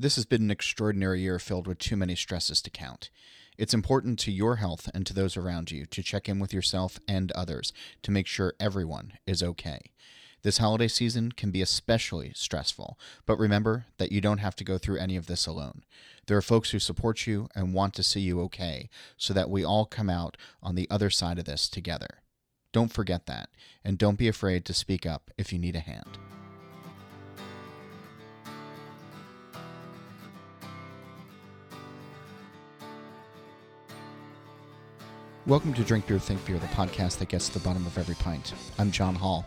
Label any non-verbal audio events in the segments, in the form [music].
This has been an extraordinary year filled with too many stresses to count. It's important to your health and to those around you to check in with yourself and others to make sure everyone is okay. This holiday season can be especially stressful, but remember that you don't have to go through any of this alone. There are folks who support you and want to see you okay so that we all come out on the other side of this together. Don't forget that, and don't be afraid to speak up if you need a hand. Welcome to Drink Beer, Think Beer, the podcast that gets to the bottom of every pint. I'm John Holl.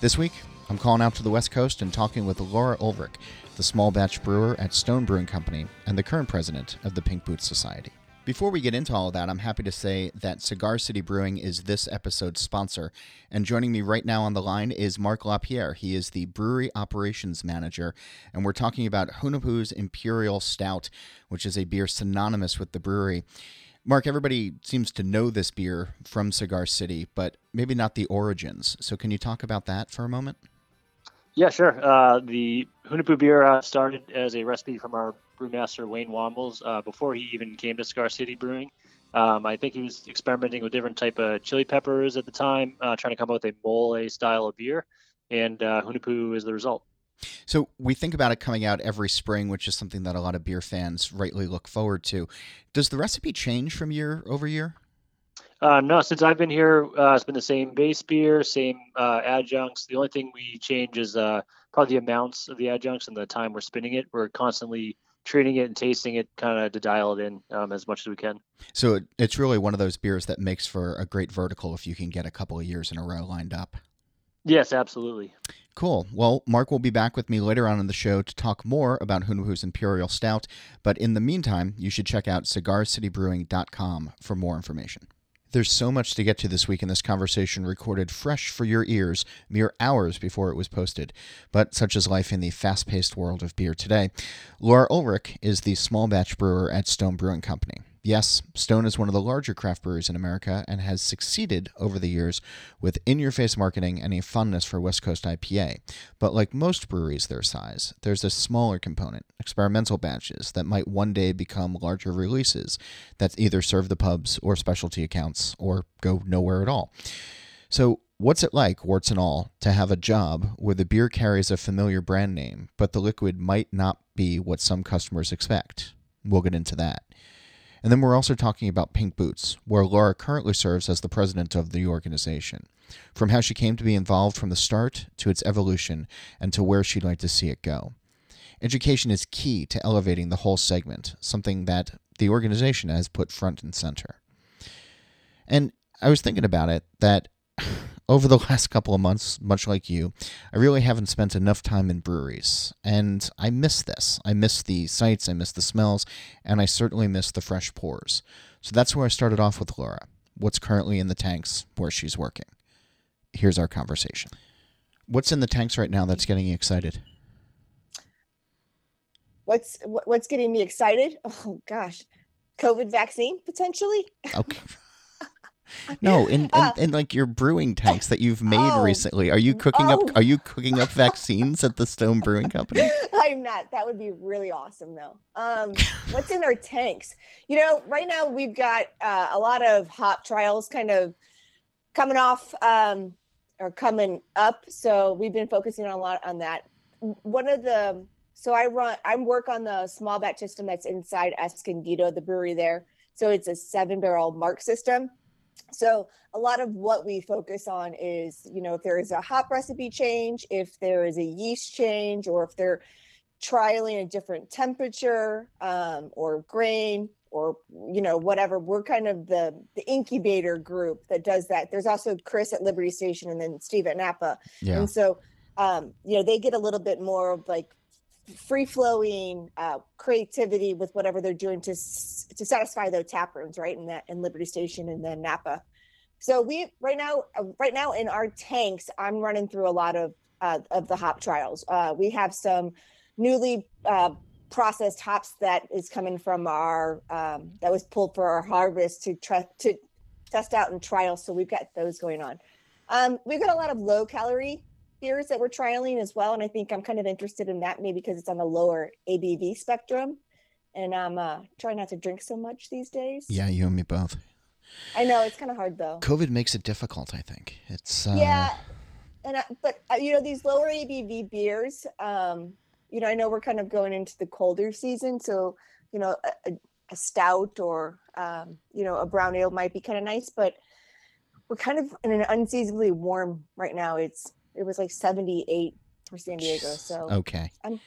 This week, I'm calling out to the West Coast and talking with Laura Ulrich, the small batch brewer at Stone Brewing Company and the current president of the Pink Boots Society. Before we get into all that, I'm happy to say that Cigar City Brewing is this episode's sponsor. And joining me right now on the line is Mark LaPierre. He is the brewery operations manager. And we're talking about Hunahpu's Imperial Stout, which is a beer synonymous with the brewery. Mark, everybody seems to know this beer from Cigar City, but maybe not the origins. So can you talk about that for a moment? Yeah, sure. Uh, the Hunahpu beer uh, started as a recipe from our brewmaster Wayne Wambles uh, before he even came to Cigar City Brewing. Um, I think he was experimenting with different type of chili peppers at the time, uh, trying to come up with a mole style of beer, and uh, Hunahpu is the result. So we think about it coming out every spring, which is something that a lot of beer fans rightly look forward to. Does the recipe change from year over year? Uh, no, since I've been here, uh, it's been the same base beer, same uh, adjuncts. The only thing we change is uh, probably the amounts of the adjuncts and the time we're spinning it. We're constantly treating it and tasting it kind of to dial it in um, as much as we can. So it's really one of those beers that makes for a great vertical if you can get a couple of years in a row lined up. Yes, absolutely. Cool. Well, Mark will be back with me later on in the show to talk more about Hunahpu's Imperial Stout. But in the meantime, you should check out cigarcitybrewing.com for more information. There's so much to get to this week in this conversation recorded fresh for your ears mere hours before it was posted. But such is life in the fast paced world of beer today. Laura Ulrich is the small batch brewer at Stone Brewing Company. Yes, Stone is one of the larger craft breweries in America and has succeeded over the years with in your face marketing and a fondness for West Coast IPA. But like most breweries their size, there's a smaller component, experimental batches, that might one day become larger releases that either serve the pubs or specialty accounts or go nowhere at all. So, what's it like, warts and all, to have a job where the beer carries a familiar brand name, but the liquid might not be what some customers expect? We'll get into that. And then we're also talking about Pink Boots, where Laura currently serves as the president of the organization. From how she came to be involved from the start to its evolution and to where she'd like to see it go. Education is key to elevating the whole segment, something that the organization has put front and center. And I was thinking about it that over the last couple of months, much like you, I really haven't spent enough time in breweries. And I miss this. I miss the sights, I miss the smells, and I certainly miss the fresh pours. So that's where I started off with Laura. What's currently in the tanks where she's working? Here's our conversation. What's in the tanks right now that's getting you excited? What's what's getting me excited? [laughs] Oh gosh, COVID vaccine potentially. Okay. [laughs] [laughs] No, in, in, uh, in, like your brewing tanks that you've made oh, recently. Are you cooking oh. up are you cooking up vaccines at the Stone Brewing Company? [laughs] I'm not. That would be really awesome though. Um, what's in our tanks? You know, right now we've got uh, a lot of hop trials kind of coming off um, or coming up. So we've been focusing on a lot on that. One of the so I run I work on the small batch system that's inside Escondido, the brewery there. So it's a seven barrel mark system so a lot of what we focus on is you know if there is a hop recipe change if there is a yeast change or if they're trialing a different temperature um, or grain or you know whatever we're kind of the the incubator group that does that there's also chris at liberty station and then steve at napa yeah. and so um, you know they get a little bit more of like free flowing uh, creativity with whatever they're doing to to satisfy those tap rooms, right? In that in Liberty Station and then Napa. So we right now uh, right now in our tanks, I'm running through a lot of uh, of the hop trials. Uh, we have some newly uh, processed hops that is coming from our um, that was pulled for our harvest to try to test out and trial. So we've got those going on. Um, we've got a lot of low calorie beers that we're trialing as well, and I think I'm kind of interested in that maybe because it's on the lower ABV spectrum, and I'm uh, trying not to drink so much these days. Yeah, you and me both. I know it's kind of hard though. COVID makes it difficult. I think it's uh, Yeah, and I, but uh, you know these lower ABV beers. Um, you know, I know we're kind of going into the colder season, so you know a, a, a stout or um, you know a brown ale might be kind of nice, but we're kind of in an unseasonably warm right now. It's it was like 78 for San Diego, so okay. I'm-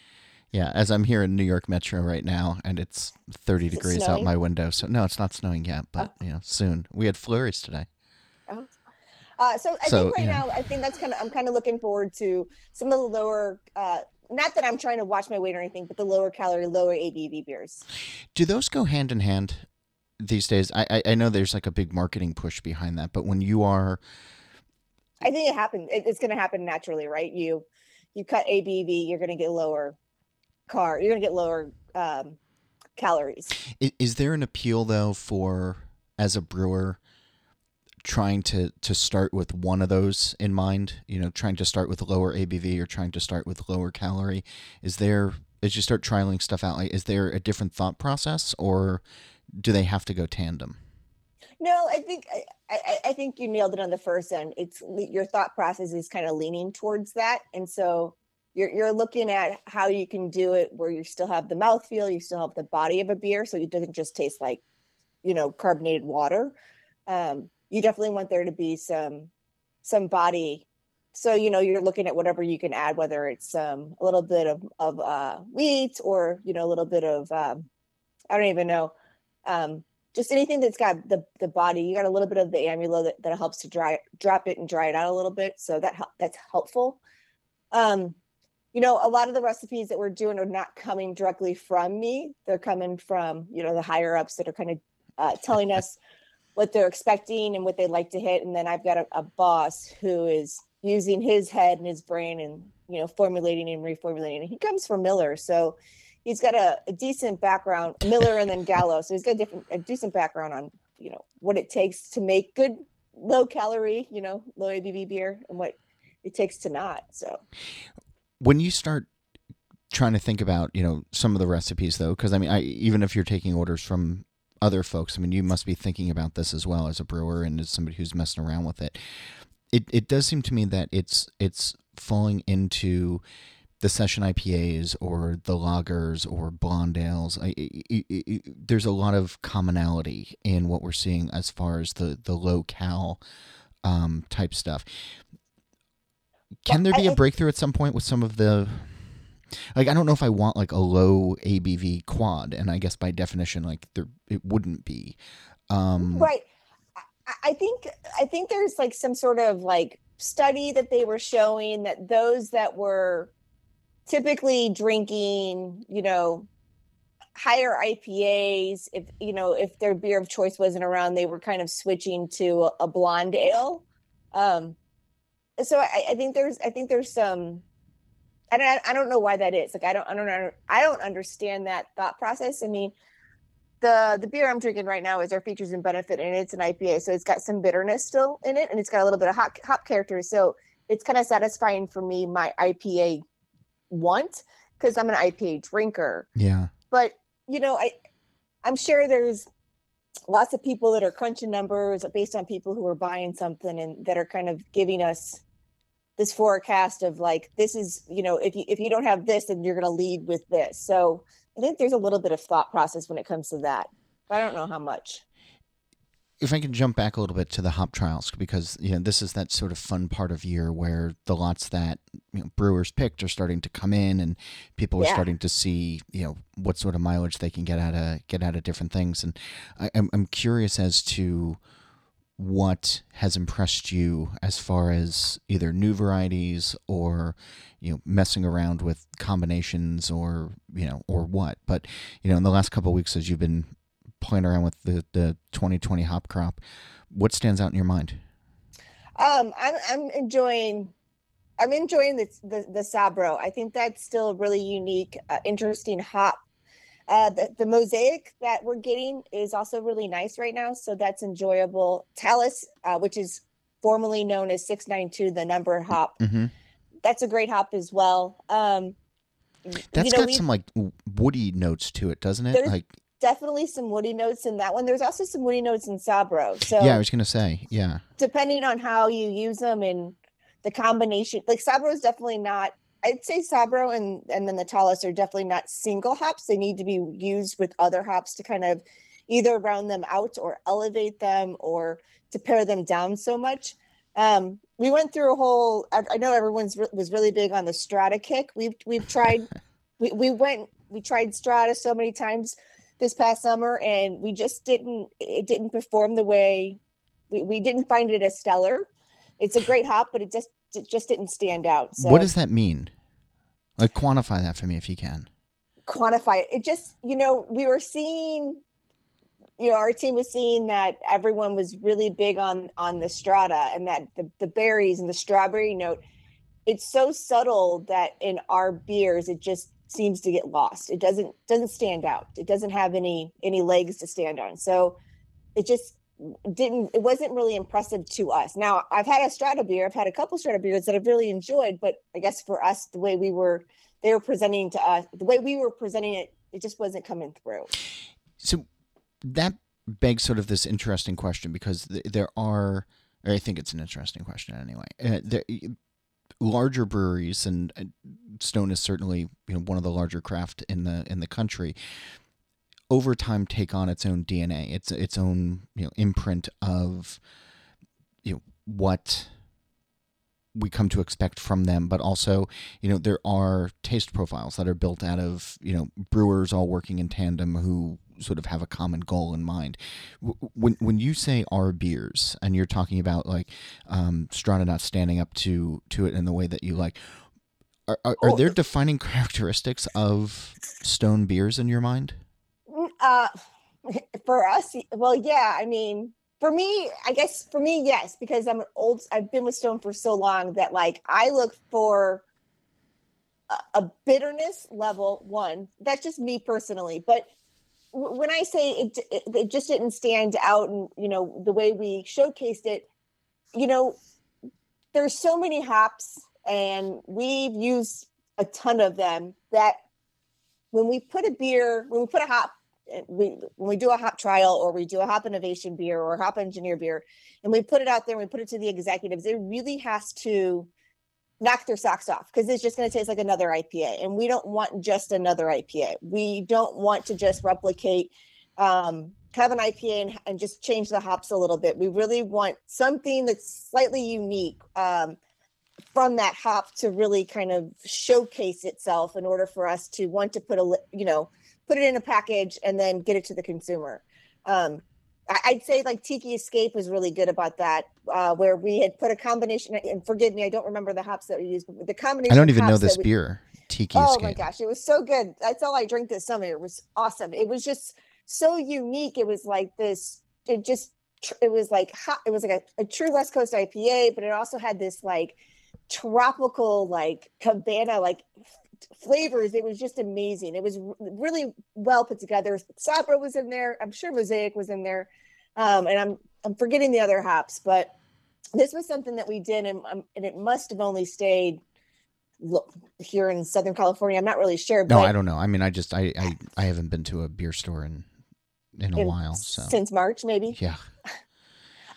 yeah, as I'm here in New York Metro right now, and it's 30 Is it degrees out my window. So no, it's not snowing yet, but you know, soon. We had flurries today. Uh, so I So, think right yeah. now, I think that's kind of I'm kind of looking forward to some of the lower. Uh, not that I'm trying to watch my weight or anything, but the lower calorie, lower ABV beers. Do those go hand in hand these days? I, I I know there's like a big marketing push behind that, but when you are I think it happened. It, it's going to happen naturally, right? You you cut ABV, you're going to get lower car. You're going to get lower um, calories. I- Is there an appeal though for as a brewer trying to to start with one of those in mind? You know, trying to start with lower ABV or trying to start with lower calorie. Is there as you start trialing stuff out, like is there a different thought process or do they have to go tandem? No, I think I, I, think you nailed it on the first end. It's your thought process is kind of leaning towards that, and so you're you're looking at how you can do it where you still have the mouthfeel, you still have the body of a beer, so it doesn't just taste like, you know, carbonated water. Um, you definitely want there to be some some body. So you know you're looking at whatever you can add, whether it's um, a little bit of of uh, wheat or you know a little bit of um, I don't even know. Um, just anything that's got the the body you got a little bit of the amylo that, that helps to dry drop it and dry it out a little bit so that that's helpful. Um you know a lot of the recipes that we're doing are not coming directly from me. They're coming from you know the higher ups that are kind of uh, telling us [laughs] what they're expecting and what they'd like to hit and then i've got a, a boss who is using his head and his brain and you know formulating and reformulating and he comes from miller so he's got a, a decent background miller and then gallo. So he's got a different a decent background on you know what it takes to make good low calorie you know low abv beer and what it takes to not. So when you start trying to think about you know some of the recipes though because i mean I, even if you're taking orders from other folks i mean you must be thinking about this as well as a brewer and as somebody who's messing around with it. It, it does seem to me that it's it's falling into the session IPAs or the lagers or blonde ales. I, I- I- there's a lot of commonality in what we're seeing as far as the the low cal um, type stuff. Can there be a breakthrough at some point with some of the like I don't know if I want like a low ABV quad, and I guess by definition, like there it wouldn't be. Um, right i think i think there's like some sort of like study that they were showing that those that were typically drinking you know higher ipas if you know if their beer of choice wasn't around they were kind of switching to a, blonde ale. Um so I, I think there's i think there's some I don't, I don't know why that is. Like i don't i don't i don't understand that thought process. I mean the the beer I'm drinking right now is our features and benefit, and it's an IPA, so it's got some bitterness still in it, and it's got a little bit of hop hop character. So it's kind of satisfying for me my IPA want because I'm an IPA drinker. yeah. But you know, I I'm sure there's lots of people that are crunching numbers based on people who are buying something and that are kind of giving us this forecast of like this is you know if you if you don't have this then you're going to lead with this so i think there's a little bit of thought process when it comes to that but i don't know how much if I can jump back a little bit to the hop trials, because you know this is that sort of fun part of year where the lots that you know, brewers picked are starting to come in, and people are starting to see you know what sort of mileage they can get out of get out of different things, and I, I'm I'm curious as to what has impressed you as far as either new varieties or you know messing around with combinations or you know or what. But you know in the last couple of weeks as you've been playing around with the, the 2020 hop crop what stands out in your mind um i'm i'm enjoying i'm enjoying the the, the sabro i think that's still a really unique uh, interesting hop uh the, the mosaic that we're getting is also really nice right now so that's enjoyable talus uh, which is formerly known as 692 the number hop mm-hmm. that's a great hop as well. Um, That's you know, got some like woody notes to it, doesn't it? Like, definitely some woody notes in that one. There's also some woody notes in Sabro. So yeah, I was gonna say, yeah. depending on how you use them and the combination, like Sabro is definitely not. I'd say Sabro and and then the Talus are definitely not single hops. They need to be used with other hops to kind of either round them out or elevate them or to pare them down so much. Um, we went through a whole. I, I know everyone's re- was really big on the Strata kick. We've we've tried. [laughs] we, we went. We tried Strata so many times this past summer, and we just didn't. It didn't perform the way we, we didn't find it as stellar. It's a great hop, but it just it just didn't stand out. So What does that mean? Like, quantify that for me if you can. quantify it. It just, you know, we were seeing, you know, our team was seeing that everyone was really big on on the strata and that the, the berries and the strawberry note. It's so subtle that in our beers it just seems to get lost. It doesn't doesn't stand out. It doesn't have any any legs to stand on. So it just didn't it wasn't really impressive to us. Now I've had a strata beer, I've had a couple strata beers that I've really enjoyed, but I guess for us the way we were they were presenting to us the way we were presenting it it just wasn't coming through So that begs sort of this interesting question because th- there are, I think it's an interesting question anyway. Uh, there, larger breweries and Stone is certainly you know one of the larger craft in the in the country. Over time, take on its own DNA, its its own you know imprint of you know what we come to expect from them, but also you know there are taste profiles that are built out of you know brewers all working in tandem who sort of have a common goal in mind. When when you say our beers and you're talking about like um, Strata not standing up to to it in the way that you like, are are, are Oh, there defining characteristics of Stone beers in your mind? Mm, uh for us well yeah i mean for me i guess for me yes because i'm an old i've been with stone for so long that like i look for a, bitterness level one that's just me personally but when i say it, it it just didn't stand out and you know the way we showcased it you know there's so many hops and we've used a ton of them that when we put a beer when we put a hop uh, we when we do a hop trial or we do a hop innovation beer or hop engineer beer and we put it out there and we put it to the executives it really has to knock their socks off because it's just going to taste like another ipa and we don't want just another ipa we don't want to just replicate um have an ipa and, and just change the hops a little bit. We really want something that's slightly unique um from that hop to really kind of showcase itself in order for us to want to put a you know put it in a package and then get it to the consumer. Um i'd say like tiki escape was really good about that uh where we had put a combination and forgive me i don't remember the hops that we used but the combination I don't even know this we- beer, Tiki oh Escape. my gosh it was so good. That's all i drank this summer. It was awesome. It was just so unique. It was like this it just it was like hot it was like a, a true west coast ipa but it also had this like tropical like cabana like flavors. It was just amazing. It was really well put together. Sabro was in there. I'm sure mosaic was in there. Um and i'm i'm forgetting the other hops but this was something that we did and, um, and it must have only stayed look here in southern california. I'm not really sure No, I don't know. I mean, I just I I, I haven't been to a beer store in in a in- while, so. since march maybe? Yeah.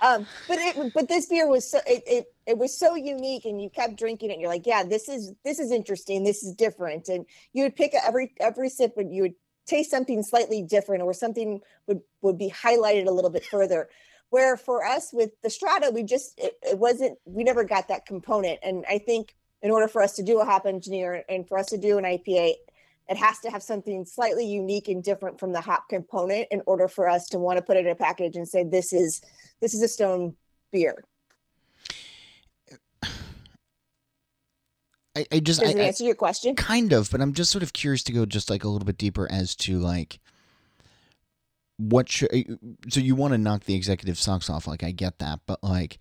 Um but it but this beer was so it, it it was so unique and you kept drinking it and you're like yeah this is this is interesting. This is different. And you would pick every every sip and you would taste something slightly different or something would would be highlighted a little bit further. Where for us with the strata we just it, it wasn't we never got that component. And i think in order for us to do a hop engineer and for us to do an ipa it has to have something slightly unique and different from the hop component in order for us to want to put it in a package and say this is this is a stone beer. I, I just Does I, it I- answer your question? kind of, but I'm just sort of curious to go just like a little bit deeper as to like what should eh, so you want to knock the executive socks off like I get that, but like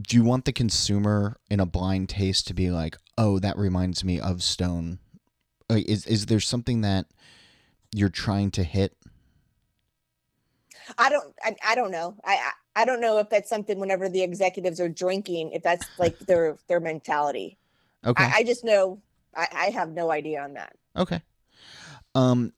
do you want the consumer in a blind taste to be like, "Oh, that reminds me of Stone"? Like, is is there something that you're trying to hit? I don't I, I don't know. I, I I don't know if that's something whenever the executives are drinking, if that's like their their mentality. Okay. I, I just know I, I have no idea on that. Okay. Um,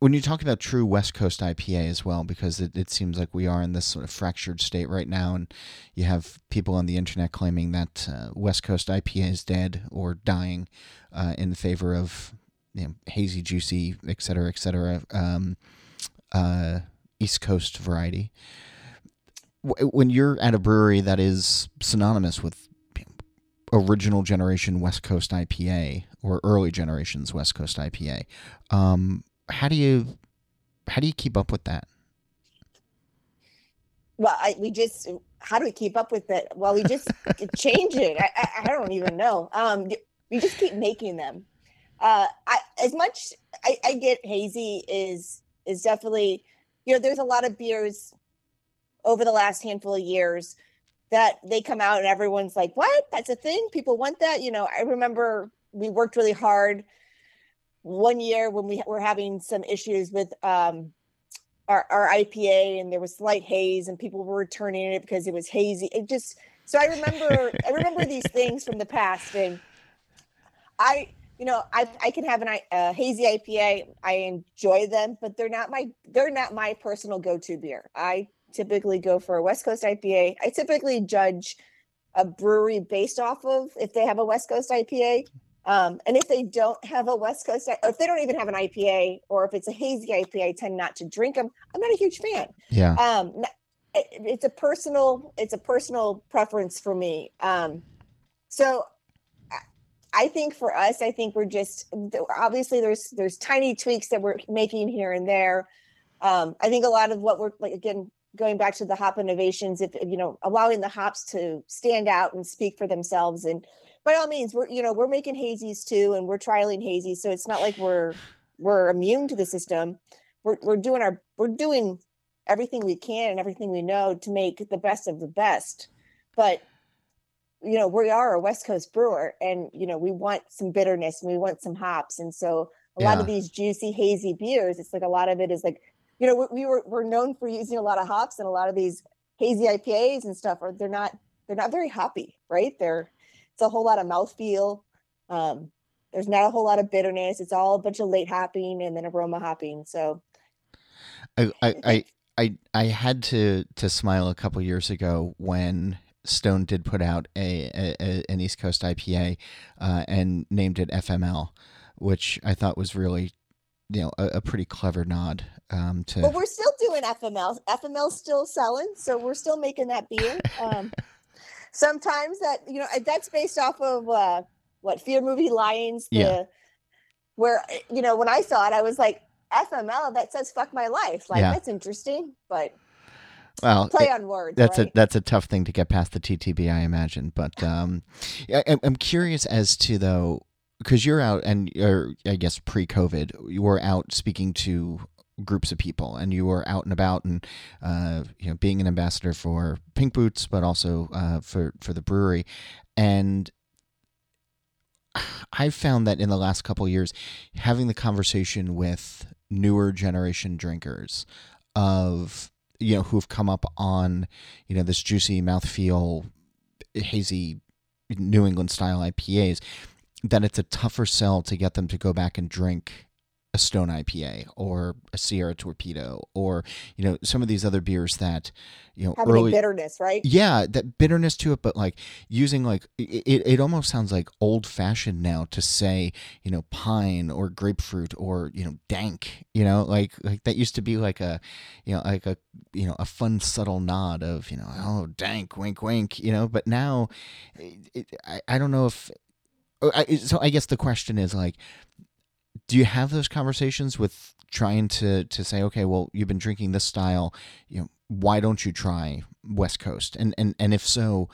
when you talk about true West Coast IPA as well, because it, it seems like we are in this sort of fractured state right now, and you have people on the internet claiming that uh, West Coast IPA is dead or dying uh, in favor of you know, hazy, juicy, et cetera, et cetera, um, uh, East Coast variety. When you're at a brewery that is synonymous with original generation West Coast IPA or early generations West Coast IPA, um, how do you how do you keep up with that? Well, I, we just how do we keep up with it? Well, we just [laughs] change it. I, I, I don't even know. Um, we just keep making them. Uh, I as much I, I get hazy is is definitely you know there's a lot of beers over the last handful of years that they come out and everyone's like what? That's a thing? People want that? You know I remember we worked really hard one year when we were having some issues with um our, our IPA and there was slight haze and people were returning it because it was hazy. It just so I remember I remember these things from the past and I you know I I can have an a hazy IPA. I enjoy them, but they're not my they're not my personal go-to beer. I typically go for a West Coast IPA. I typically judge a brewery based off of if they have a West Coast IPA. Um, and if they don't have a West Coast, or if they don't even have an IPA, or if it's a hazy IPA, I tend not to drink them. I'm not a huge fan. Yeah. Um, it, it's a personal, it's a personal preference for me. Um, so I think for us, I think we're just obviously there's there's tiny tweaks that we're making here and there. Um, I think a lot of what we're like again going back to the hop innovations, if you know allowing the hops to stand out and speak for themselves and by all means we're you know we're making hazies too and we're trialing hazies. So it's not like we're we're immune to the system. We're, we're doing our we're doing everything we can and everything we know to make the best of the best. But you know we are a west coast brewer and you know we want some bitterness and we want some hops. And so a lot of these juicy hazy beers it's like a lot of it is like you know we, we were we're known for using a lot of hops and a lot of these hazy ipas and stuff are they're not they're not very hoppy right? They're it's a whole lot of mouthfeel. Um there's not a whole lot of bitterness. It's all a bunch of late hopping and then aroma hopping. So I, I, I, I, I had to to smile a couple years ago when Stone did put out a, a, a an East Coast IPA uh, and named it FML, which I thought was really, you know, a, a pretty clever nod um, to. But we're still doing FML. FML's still selling, so we're still making that beer. [laughs] Um, sometimes that you know that's based off of uh, what Fear Movie Lions. The, Yeah. Where you know when I saw it, I was like FML. That says "fuck my life." Like Yeah. that's interesting, but well, play on words. that's right? a that's a tough thing to get past the TTB, I imagine. But um, I, I'm- I'm curious as to though, because you're out and or I guess pre-COVID, you were out speaking to groups of people, and you were out and about, and uh, you know, being an ambassador for Pink Boots, but also uh, for for the brewery, and I've found that in the last couple of years, having the conversation with newer generation drinkers of you know who've come up on you know this juicy mouthfeel hazy New England style IPAs that it's a tougher sell to get them to go back and drink a Stone IPA or a Sierra Torpedo or you know some of these other beers that you know having a early bitterness, right? yeah that bitterness to it but like using like it, it, almost sounds like old fashioned now to say you know pine or grapefruit or you know dank you know like like that used to be like a you know like a you know a fun subtle nod of you know oh dank wink wink you know but now it, it, I, I don't know if oh, I, so i guess the question is like do you have those conversations with trying to to say okay well you've been drinking this style you know why don't you try west coast? And and and if so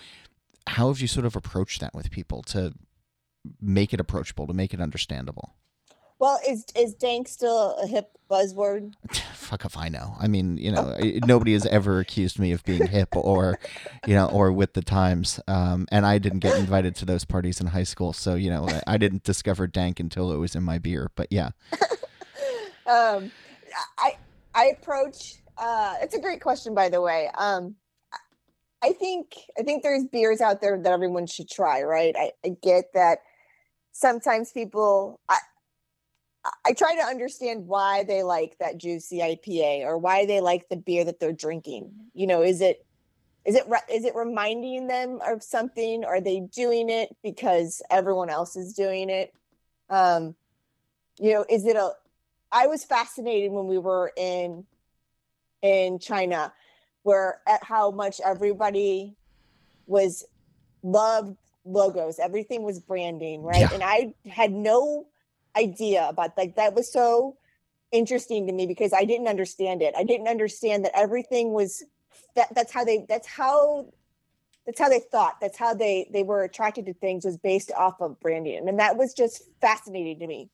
how have you sort of approached that with people to make it approachable to make it understandable Well, is is dank still a hip buzzword? [sighs] fuck if i know. I mean you know nobody has ever accused me of being hip or you know or with the times. Um and i didn't get invited to those parties in high school. So you know i didn't discover dank until it was in my beer. But yeah. [laughs] Um i i approach uh it's a great question by the way. Um i think i think there's beers out there that everyone should try right? I, I get that sometimes people I, I try to understand why they like that juicy IPA or why they like the beer that they're drinking. You know, is it is it is it reminding them of something? Are they doing it because everyone else is doing it? Um, you know, is it a? I was fascinated when we were in in China, where at how much everybody was loved logos. Everything was branding, right? Yeah. And I had no idea about like that was so interesting to me because I didn't understand it. I didn't understand that everything was that that's how they that's how that's how they thought. That's how they they were attracted to things was based off of branding. And that was just fascinating to me.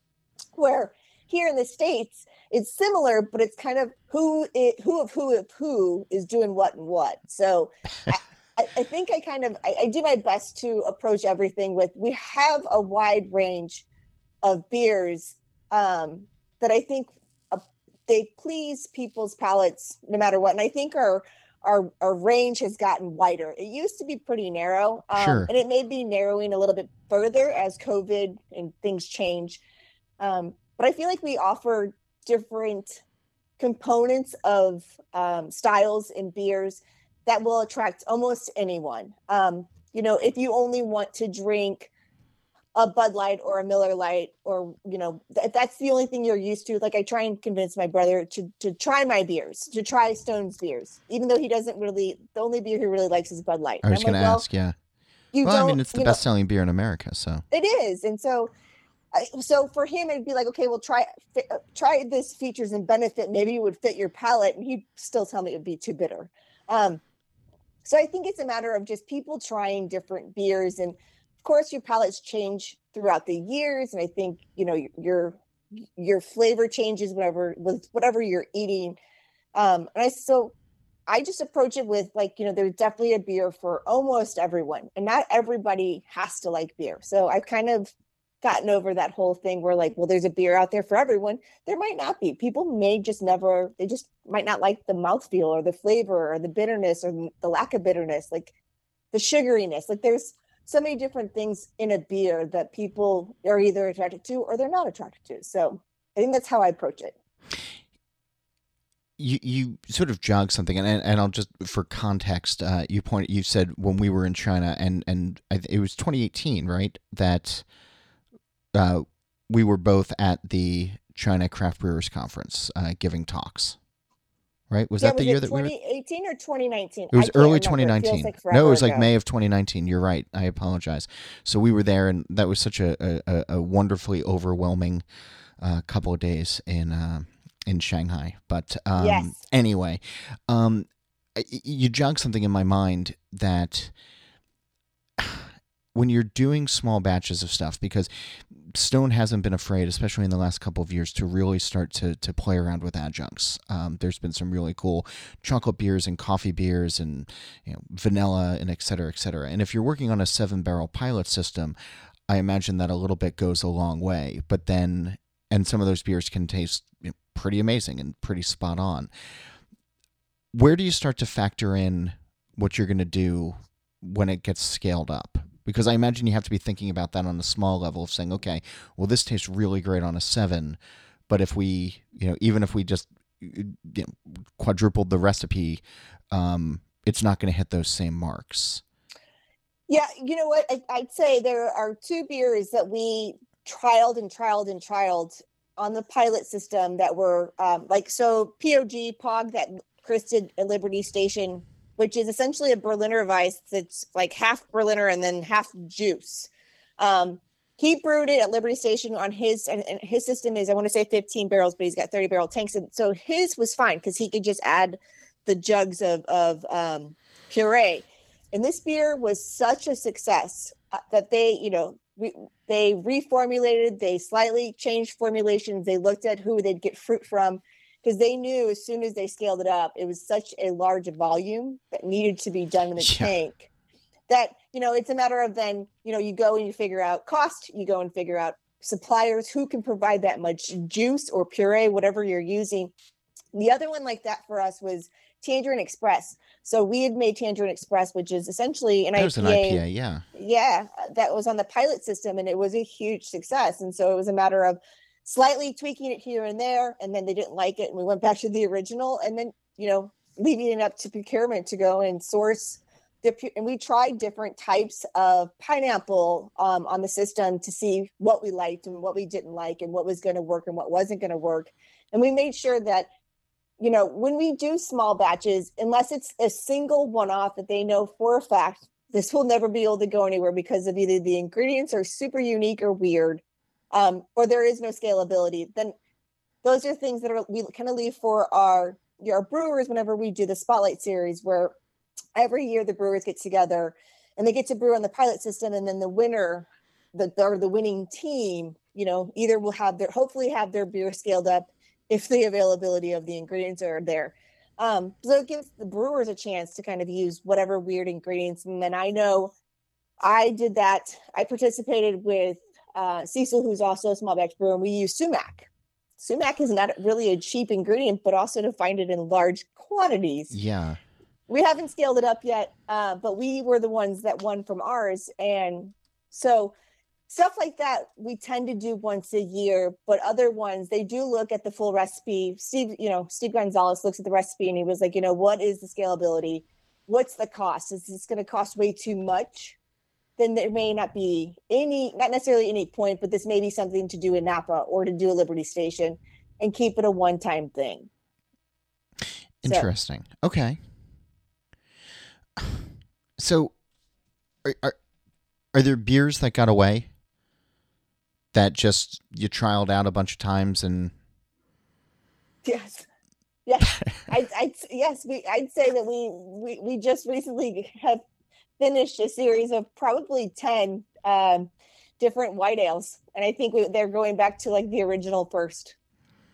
Where here in the states it's similar but it's kind of who it who of who of who is doing what and what. So [laughs] I, I, think i kind of I, I do my best to approach everything with we have a wide range of beers um, that i think uh, they please people's palates no matter what and i think our our our range has gotten wider. It used to be pretty narrow, um, sure. and it may be narrowing a little bit further as COVID and things change. Um, but I feel like we offer different components of um, styles and beers that will attract almost anyone. Um, you know, if you only want to drink a Bud Light or a Miller Lite or you know, if that's the only thing you're used to, like I try and convince my brother to to try my beers, to try Stone's beers, even though he doesn't really. The only beer he really likes is Bud Light. I was going like, to ask, yeah. You well, I mean, it's the best selling beer in America, so it is, and so. So for him, it'd be like, okay, well, try uh, try this features and benefit. Maybe it would fit your palate, and he'd still tell me it would be too bitter. Um, so I think it's a matter of just people trying different beers and course, your palates change throughout the years, and I think you know your your flavor changes whatever with whatever you're eating. Um, and I so I just approach it with like you know there's definitely a beer for almost everyone, and not everybody has to like beer. So I've kind of gotten over that whole thing where like well there's a beer out there for everyone there might not be people may just never they just might not like the mouthfeel or the flavor or the bitterness or the lack of bitterness like the sugariness like there's so many different things in a beer that people are either attracted to or they're not attracted to. So I think that's how I approach it. You you sort of jog something, and and I'll just for context, uh, you point you said when we were in China, and and it was 2018, right? That uh, we were both at the China Craft Brewers Conference, uh, giving talks right? Was yeah, that the year that 2018 we were... or 2019? It was early 2019. It like no, it was like May of 2019. You're right. I apologize. So we were there, and that was such a a, a wonderfully overwhelming uh, couple of days in uh, in Shanghai. But um, yes. anyway, um, you jog something in my mind that [sighs] when you're doing small batches of stuff, because Stone hasn't been afraid, especially in the last couple of years, to really start to to play around with adjuncts. Um, there's been some really cool chocolate beers and coffee beers and you know, vanilla and et cetera, et cetera. And if you're working on a seven barrel pilot system, I imagine that a little bit goes a long way. But then, and some of those beers can taste pretty amazing and pretty spot on. Where do you start to factor in what you're going to do when it gets scaled up? Because I imagine you have to be thinking about that on a small level of saying, okay, well, this tastes really great on a seven, but if we, you know, even if we just you know, quadrupled the recipe, um, it's not going to hit those same marks. Yeah, you know what? I, would say there are two beers that we trialed and trialed and trialed on the pilot system that were um, like so POG POG that Chris did at Liberty Station which is essentially a Berliner Weiss that's like half Berliner and then half juice. Um, he brewed it at Liberty Station on his and, and, his system is I want to say 15 barrels, but he's got 30 barrel tanks, and so his was fine because he could just add the jugs of of um, puree. And this beer was such a success uh, that they, you know, they reformulated, they slightly changed formulations, they looked at who they'd get fruit from, because they knew as soon as they scaled it up, it was such a large volume that needed to be done in the yeah. tank that, you know, it's a matter of then, you know, you go and you figure out cost, you go and figure out suppliers who can provide that much juice or puree, whatever you're using. The other one like that for us was Tangerine Express. So we had made Tangerine Express, which is essentially an That IPA. was an IPA, yeah. Yeah, that was on the pilot system, and it was a huge success. And so it was a matter of slightly tweaking it here and there, and then they didn't like it, and we went back to the original, and then you know leaving it up to procurement to go and source the. And we tried different types of pineapple um, on the system to see what we liked and what we didn't like, and what was going to work and what wasn't going to work. And we made sure that you know, when we do small batches, unless it's a single one off that they know for a fact, this will never be able to go anywhere because of either the ingredients are super unique or weird, um, or there is no scalability, then those are things that are we kind of leave for our our brewers whenever we do the spotlight series where every year the brewers get together and they get to brew on the pilot system and then the winner the or the winning team you know either will have their hopefully have their beer scaled up if the availability of the ingredients are there. Um, so it gives the brewers a chance to kind of use whatever weird ingredients. And then I know I did that. I participated with uh, Cecil, who's also a small batch brewer, and we use sumac. Sumac is not really a cheap ingredient, but also to find it in large quantities. Yeah. We haven't scaled it up yet, uh, but we were the ones that won from ours. And so stuff like that we tend to do once a year but other ones they do look at the full recipe steve you know steve gonzalez looks at the recipe and he was like you know what is the scalability what's the cost is this going to cost way too much then there may not be any not necessarily any point but this may be something to do in napa or to do a liberty station and keep it a one-time thing So- Interesting. Okay. So, are, are are there beers that got away? That just you trialed out a bunch of times and Yes. Yes. [laughs] I, I, yes, we, I'd say that we, we, we just recently have finished a series of probably 10 um, different white ales. And I think we, they're going back to like the original first.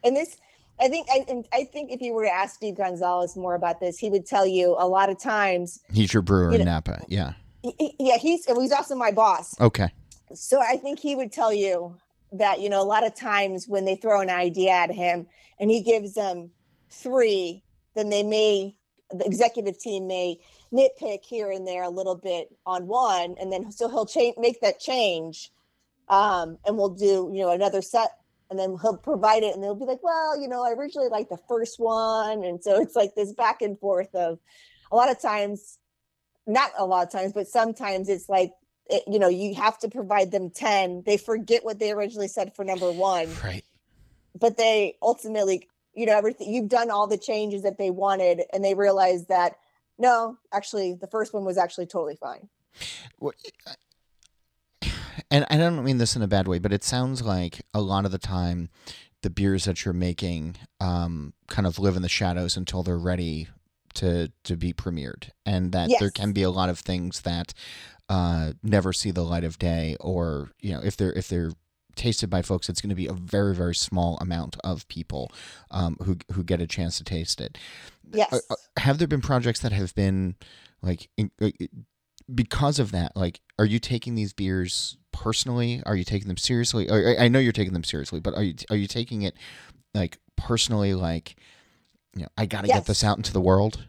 And this, I think, I, and I think if you were to ask Steve Gonzalez more about this, he would tell you a lot of times, he's your brewer You in Napa. Yeah. he- yeah, he's, he's also my boss. Okay. So I think he would tell you that, you know, a lot of times when they throw an idea at him and he gives them three, then they may, the executive team may nitpick here and there a little bit on one. And then so he'll change, make that change. Um, and we'll do, you know, another set and then he'll provide it and they'll be like, well, you know, I originally liked the first one. And so it's like this back and forth of a lot of times, not a lot of times, but sometimes it's like, it, you know, you have to provide them 10. They forget what they originally said for number one, Right. but they ultimately, you know, everything you've done all the changes that they wanted, and they realize that no, actually, the first one was actually totally fine. Well, and I don't mean this in a bad way, but it sounds like a lot of the time the beers that you're making um, kind of live in the shadows until they're ready to to be premiered, and that there can be a lot of things that uh, never see the light of day, or you know, if they're if they're tasted by folks, it's going to be a very very small amount of people um, who who get a chance to taste it. Yes. Are- are- have there been projects that have been like in, uh, because of that like are you taking these beers personally are you taking them seriously Or- I, I know you're taking them seriously but are you are you taking it like personally like you know i got to get this out into the world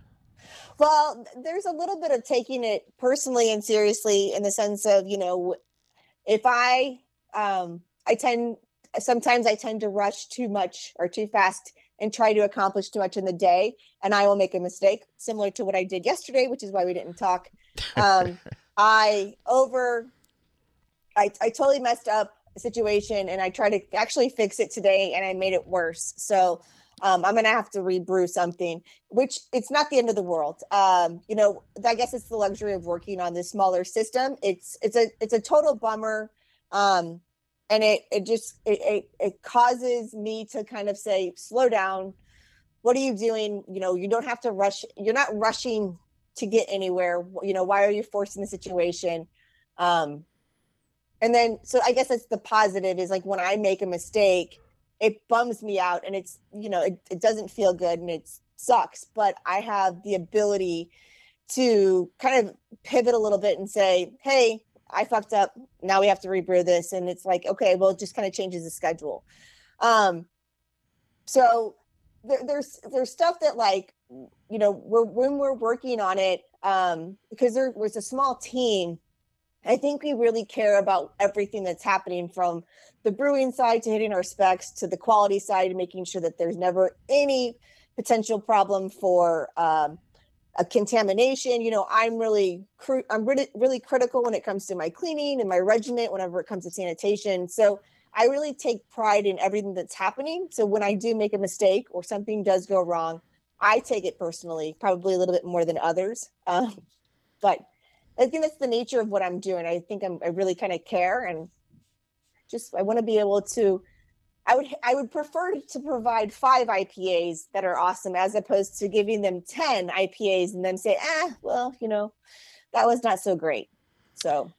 Well, there's a little bit of taking it personally and seriously in the sense of, you know, if I um I tend sometimes I tend to rush too much or too fast and try to accomplish too much in the day and I will make a mistake similar to what I did yesterday, which is why we didn't talk. Um [laughs] I over I I totally messed up a situation and I tried to actually fix it today and I made it worse. So um, I'm gonna have to rebrew something which it's not the end of the world. Um, you know, I guess it's the luxury of working on this smaller system. It's it's a it's a total bummer. Um, and it it just it, it it causes me to kind of say, slow down. What are you doing? You know, you don't have to rush. You're not rushing to get anywhere. You know, why are you forcing the situation? Um, and then so I guess that's the positive is like when I make a mistake, it bums me out and it's you know it, it doesn't feel good and it sucks but i have the ability to kind of pivot a little bit and say hey i fucked up. Now we have to rebrew this. And it's like okay well it just kind of changes the schedule. Um so there, there's there's stuff that like you know we're when we're working on it um because there was a small team i think we really care about everything that's happening from the brewing side to hitting our specs to the quality side and making sure that there's never any potential problem for um, a contamination you know i'm really i'm really really critical when it comes to my cleaning and my regiment whenever it comes to sanitation. So i really take pride in everything that's happening. So when i do make a mistake or something does go wrong i take it personally probably a little bit more than others. Um, but i think that's the nature of what i'm doing. I think I'm, i really kind of care and just i want to be able to I would I would prefer to provide five IPAs that are awesome as opposed to giving them 10 IPAs and then say, ah, well, you know, that was not so great. So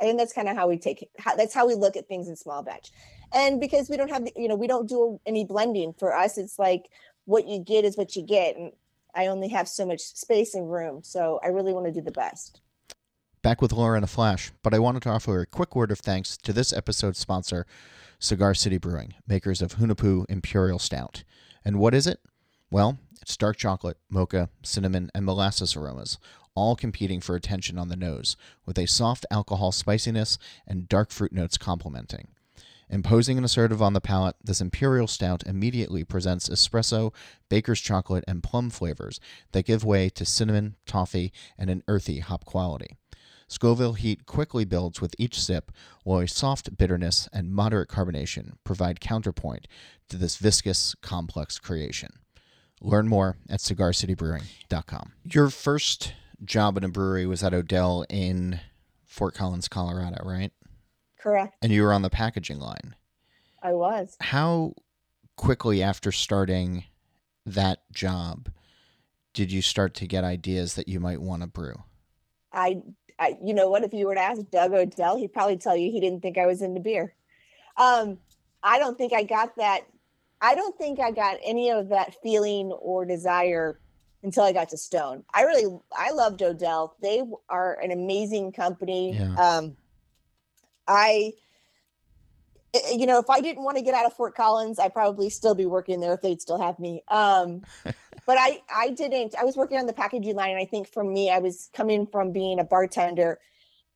I think that's kind of how we take it. How, that's how we look at things in small batch. And because we don't have, the, you know, we don't do any blending for us, it's like what you get is what you get. And I only have so much space and room. So I really want to do the best. Back with Laura in a flash, but I wanted to offer a quick word of thanks to this episode's sponsor, Cigar City Brewing, makers of Hunahpu Imperial Stout. And what is it? Well, it's dark chocolate, mocha, cinnamon, and molasses aromas, all competing for attention on the nose, with a soft alcohol spiciness and dark fruit notes complementing. Imposing and assertive on the palate, this imperial stout immediately presents espresso, baker's chocolate, and plum flavors that give way to cinnamon, toffee, and an earthy hop quality. Scoville heat quickly builds with each sip, while a soft bitterness and moderate carbonation provide counterpoint to this viscous, complex creation. Learn more at cigarcitybrewing.com. Your first job in a brewery was at Odell in Fort Collins, Colorado, right? Correct. And you were on the packaging line. I was. How quickly after starting that job did you start to get ideas that you might want to brew? I I, you know what? If you were to ask Doug Odell, he'd probably tell you he didn't think I was into beer. Um, I don't think I got that. I don't think I got any of that feeling or desire until I got to Stone. I really, I loved Odell. They are an amazing company. Yeah. Um, I, you know, if I didn't want to get out of Fort Collins, I'd probably still be working there if they'd still have me. Um, [laughs] but I, I didn't. I was working on the packaging line, and I think for me, I was coming from being a bartender.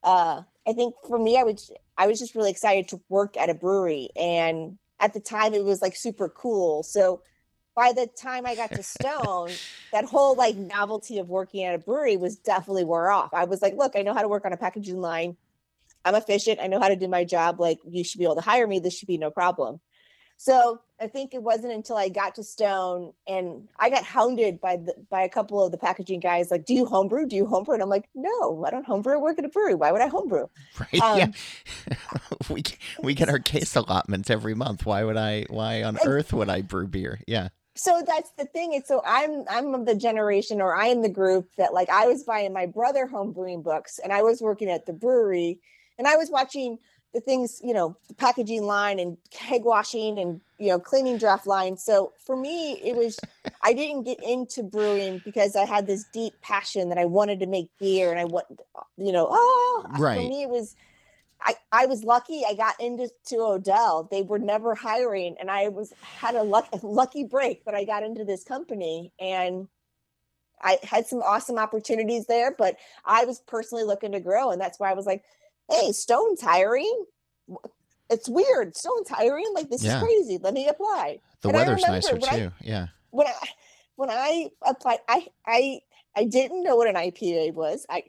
Uh, I think for me, I was, I was just really excited to work at a brewery, and at the time, it was like super cool. So by the time I got to Stone, [laughs] that whole like novelty of working at a brewery was definitely wore off. I was like, look, I know how to work on a packaging line. I'm efficient. I know how to do my job. Like, you should be able to hire me. This should be no problem. So I think it wasn't until I got to Stone and I got hounded by the by a couple of the packaging guys, like, "Do you homebrew? Do you homebrew?" And I'm like, "No, I don't homebrew. I work at a brewery. Why would I homebrew?" [laughs] Right? Um, yeah. [laughs] we we get our case allotments every month. Why would I? Why on earth would I brew beer? Yeah so that's the thing it's so i'm i'm of the generation or i am the group that like i was buying my brother home brewing books and i was working at the brewery and I was watching the things, you know, the packaging line and keg washing and you know cleaning draft line. So for me, it was I didn't get into brewing because I had this deep passion that I wanted to make beer and I want, you know, oh, right. For me, it was. I, I was lucky I got into to Odell. They were never hiring and I was had a luck, [laughs] lucky break that I got into this company and I had some awesome opportunities there, but I was personally looking to grow and that's why I was like, hey, Stone's hiring. It's weird. Stone's hiring. Like this yeah. is crazy. Let me apply. The and weather's nicer too. I, yeah. When I when I applied, I I I didn't know what an IPA was. I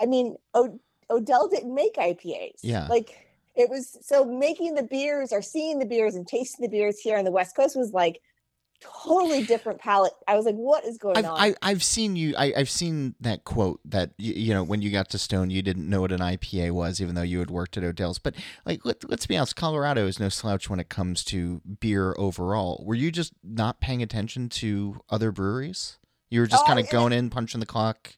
I mean, o, Odell didn't make IPAs. Yeah. Like it was so making the beers or seeing the beers and tasting the beers here on the West Coast was like totally different palate. I was like, what is going I've, on? I, I've seen you. I, I've seen that quote that you, you, know when you got to Stone, you didn't know what an IPA was, even though you had worked at Odell's. But like, let, let's be honest, Colorado is no slouch when it comes to beer overall. Were you just not paying attention to other breweries? You were just oh, kind of going in, punching the clock.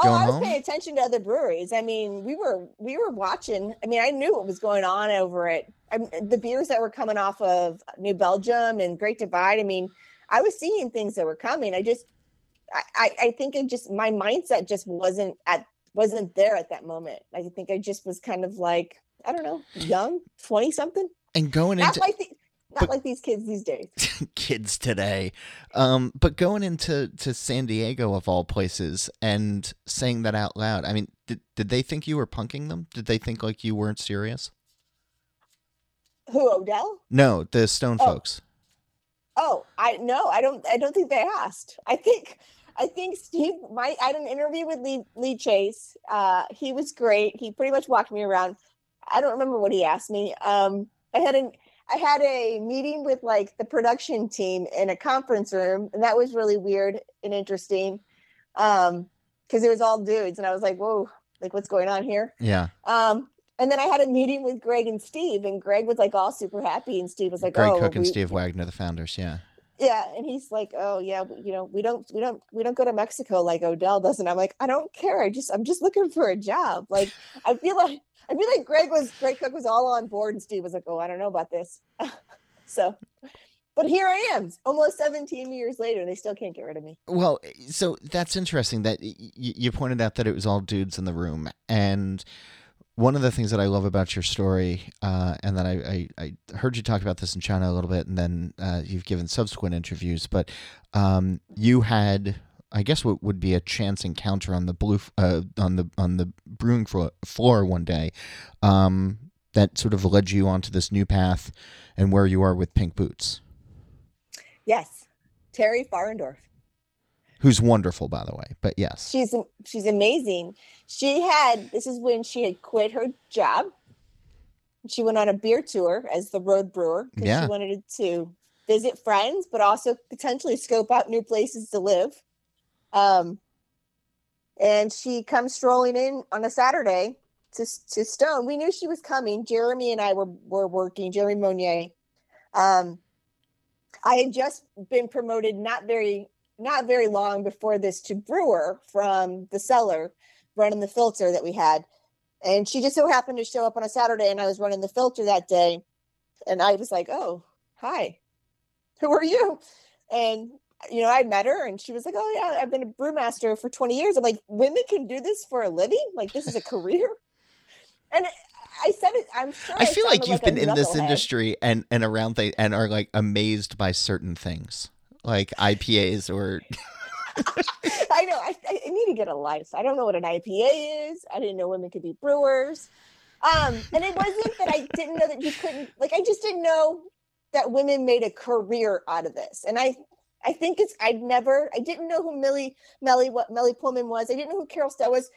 Oh, I was home? paying attention to other breweries. I mean, we were we were watching. I mean, I knew what was going on over it. I mean, the beers that were coming off of New Belgium and Great Divide. I mean, I was seeing things that were coming. I just, I, I think it just my mindset just wasn't at wasn't there at that moment. I think I just was kind of like I don't know, young, twenty something. And going into Not but, like these kids these days. [laughs] kids today. Um, but going into to San Diego of all places and saying that out loud. I mean, did did they think you were punking them? Did they think like you weren't serious? Who Odell? No, the Stone oh. folks. Oh, I no, I don't. I don't think they asked. I think I think Steve my I had an interview with Lee Lee Chase. Uh, he was great. He pretty much walked me around. I don't remember what he asked me. Um, I had an I had a meeting with like the production team in a conference room, and that was really weird and interesting. Um, because it was all dudes, and I was like, whoa, like what's going on here? Yeah. Um, and then I had a meeting with Greg and Steve, and Greg was like all super happy, and Steve was like, Greg "Oh, Koch and we, Steve Wagner, the founders, yeah." Yeah, and he's like, "Oh yeah, you know, we don't, we don't, we don't go to Mexico like Odell does." And I'm like, "I don't care. I just, I'm just looking for a job." Like, I feel like, I feel like Greg was, Greg Koch was all on board, and Steve was like, "Oh, I don't know about this." [laughs] so, but here I am, almost 17 years later, and they still can't get rid of me. Well, so that's interesting that y- you pointed out that it was all dudes in the room, and one of the things that I love about your story, uh, and that I, I, I, heard you talk about this in China a little bit, and then uh, you've given subsequent interviews, but um, you had, I guess, what would be a chance encounter on the blue uh, on the on the brewing floor one day, um, that sort of led you onto this new path, and where you are with Pink Boots. Yes, Teri Fahrendorf who's wonderful by the way but yes. She's she's amazing. She had this is when she had quit her job. She went on a beer tour as the road brewer because yeah. she wanted to visit friends but also potentially scope out new places to live. Um and she comes strolling in on a saturday to, to stone we knew she was coming jeremy and i were, were working jeremy Moynier. um i had just been promoted not very not very long before this to brewer from the cellar running the filter that we had. And she just so happened to show up on a Saturday and I was running the filter that day. And I was like, oh, hi, who are you? And, you know, I met her and she was like, oh, yeah, I've been a brewmaster for 20 years. I'm like, women can do this for a living? Like, this is a career? [laughs] And I said it. I'm sure. I, I feel like you've like been in this industry and and around things and are like amazed by certain things like IPAs or. [laughs] I know. I, I, need to get a life. I don't know what an IPA is. I didn't know women could be brewers. Um, and it wasn't that I didn't know that you couldn't. Like, I just didn't know that women made a career out of this. And I, I think it's. I'd never. I didn't know who Millie, Mellie, what Mellie Pullman was. I didn't know who Carol Stoudt was.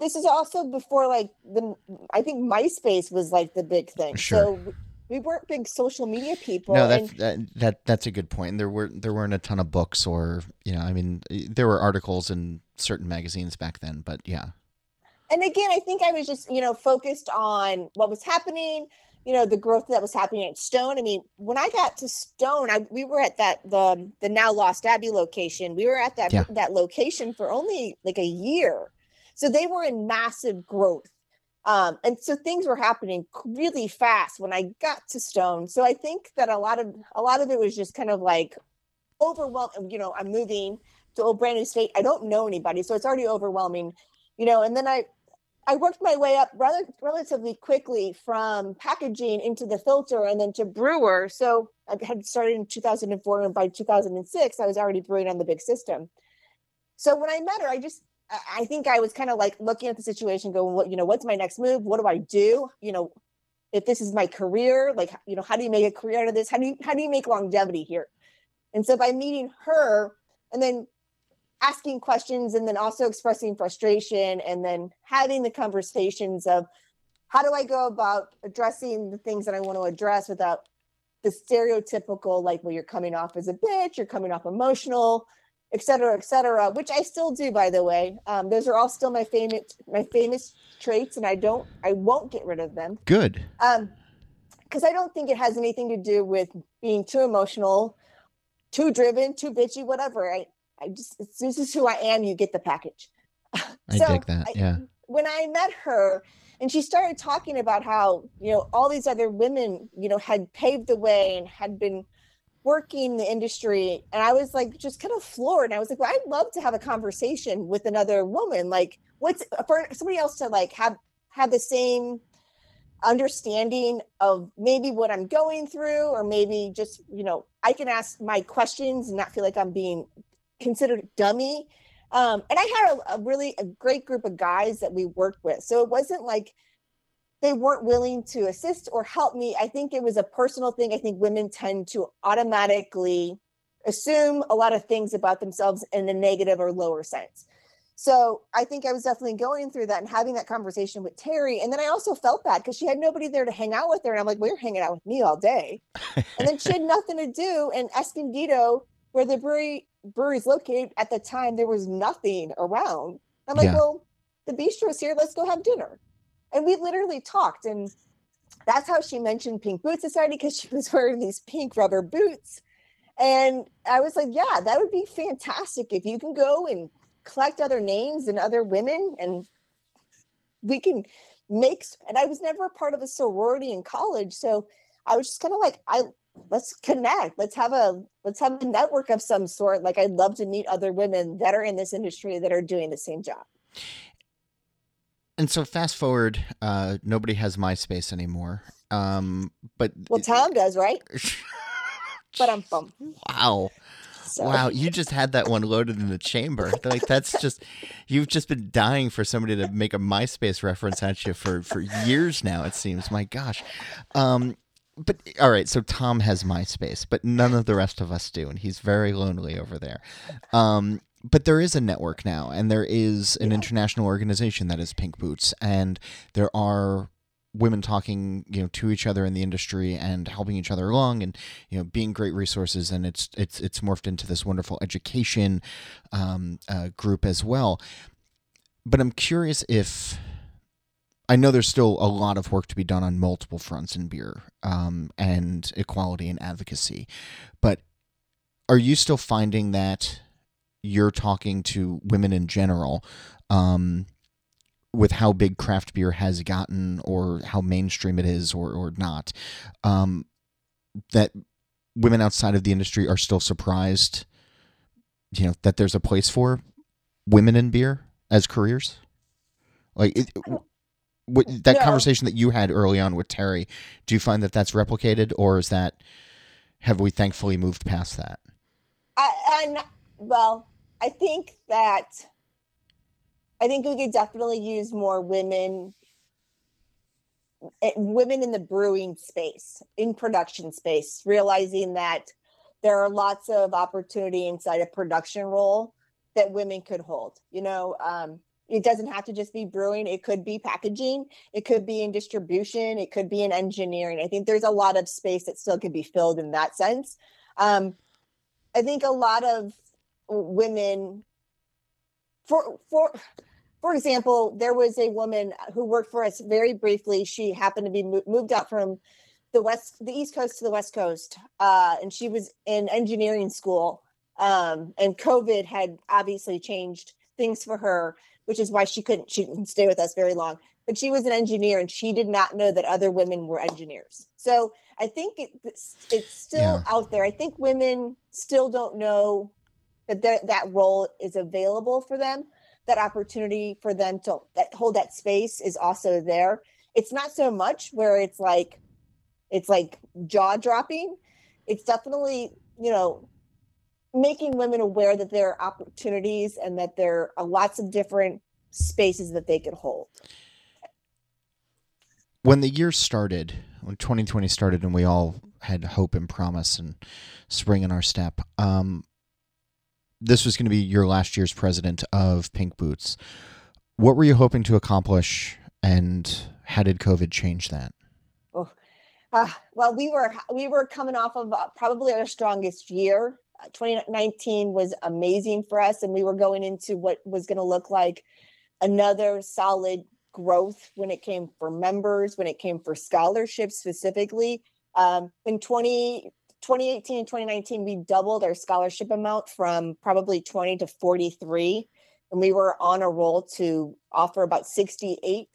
This is also before like the. I think MySpace was like the big thing. Sure. So we weren't big social media people. No, that, that that that's a good point. There were there weren't a ton of books or you know, I mean, eh, there were articles in certain magazines back then, but yeah. And again, I think I was just you know focused on what was happening. You know, the growth that was happening at Stone. I mean, when I got to Stone, I, we were at that the the now Lost Abbey location. We were at that yeah. that location for only like a year, so they were in massive growth um, and so things were happening really fast when I got to Stone. So I think that a lot of a lot of it was just kind of like overwhelming. You know, I'm moving to a brand new state. I don't know anybody, so it's already overwhelming. You know, and then I I worked my way up relatively quickly from packaging into the filter and then to brewer. So I had started in 2004, and by 2006, I was already brewing on the big system. So when I met her, I just I think I was kind of like looking at the situation, going, "What you know? What's my next move? What do I do? You know, if this is my career, like you know, how do you make a career out of this? How do you how do you make longevity here?" And so by meeting her and then asking questions and then also expressing frustration and then having the conversations of how do I go about addressing the things that I want to address without the stereotypical like well you're coming off as a bitch, you're coming off emotional, et cetera, et cetera, which I still do, by the way. Um, those are all still my famous, my famous traits, and I don't, I won't get rid of them. Good. Um, because I don't think it has anything to do with being too emotional, too driven, too bitchy, whatever. I, I just, this is who I am. You get the package. [laughs] I so dig that. Yeah. I, when I met her, and she started talking about how you know all these other women, you know, had paved the way and had been working the industry and i was like just kind of floored and i was like well i'd love to have a conversation with another woman like what's for somebody else to like have have the same understanding of maybe what I'm going through, or maybe just, you know, I can ask my questions and not feel like I'm being considered dummy. Um, and I had a, a really a great group of guys that we worked with. So it wasn't like they weren't willing to assist or help me. I think it was a personal thing. I think women tend to automatically assume a lot of things about themselves in the negative or lower sense. So I think I was definitely going through that and having that conversation with Teri. And then I also felt bad because she had nobody there to hang out with her. And I'm like, well, you're hanging out with me all day. [laughs] and then she had nothing to do. And Escondido, where the brewery brewery's located at the time, there was nothing around. I'm like, yeah. well, the bistro's here. Let's go have dinner. And we literally talked. And that's how she mentioned Pink Boot Society because she was [laughs] wearing these pink rubber boots. And I was like, yeah, that would be fantastic if you can go and collect other names and other women and we can make and I was never a part of a sorority in college. So I was just kind of like, I let's connect. Let's have a let's have a network of some sort. Like I'd love to meet other women that are in this industry that are doing the same job. And so fast forward, uh, nobody has MySpace anymore. Um, but well, Tom does, right? [laughs] but I'm bummed. Wow. So. Wow, you just had that one loaded in the chamber. Like that's just you've just been dying for somebody to make a MySpace reference at you for for years now. It seems. My gosh. Um, but all right, so Tom has MySpace, but none of the rest of us do, and he's very lonely over there. Um, but there is a network now, and there is an yeah. international organization that is Pink Boots, and there are women talking you know to each other in the industry and helping each other along and you know being great resources and it's it's it's morphed into this wonderful education um, uh, group as well but i'm curious if I know there's still a lot of work to be done on multiple fronts in beer um, and equality and advocacy, but are you still finding that you're talking to women in general um, with how big craft beer has gotten or how mainstream it is or, or not um, that women outside of the industry are still surprised you know that there's a place for women in beer as careers? Like it, what, that no. conversation that you had early on with teri do you find that that's replicated or is that have we thankfully moved past that I, well i think that I think we could definitely use more women eh, women in the brewing space, in production space, realizing that there are lots of opportunity inside a production role that women could hold. You know, um, it doesn't have to just be brewing, it could be packaging, it could be in distribution, it could be in engineering. I think there's a lot of space that still could be filled in that sense. Um, I think a lot of women for for for example, there was a woman who worked for us very briefly. She happened to be moved out from the west, the east coast to the west coast, uh, and she was in engineering school. Um, and COVID had obviously changed things for her, which is why she couldn't she didn't stay with us very long. But she was an engineer, and she did not know that other women were engineers. So I think it, it's, it's still yeah. out there. I think women still don't know that that role is available for them that opportunity for them to that hold that space is also there. It's not so much where it's like it's like jaw dropping. It's definitely, you know, making women aware that there are opportunities and that there are lots of different spaces that they could hold. When the year started, when 2020 started and we all had hope and promise and spring in our step, um, this was going to be your last year's president of Pink Boots. What were you hoping to accomplish, and how did COVID change that? Oh, uh, well, we were we were coming off of uh, probably our strongest year. Uh, 2019 was amazing for us, and we were going into what was going to look like another solid growth when it came for members, when it came for scholarships specifically. Um, in 20 2018 and 2019, we doubled our scholarship amount from probably 20 to 43. And we were on a roll to offer about 68.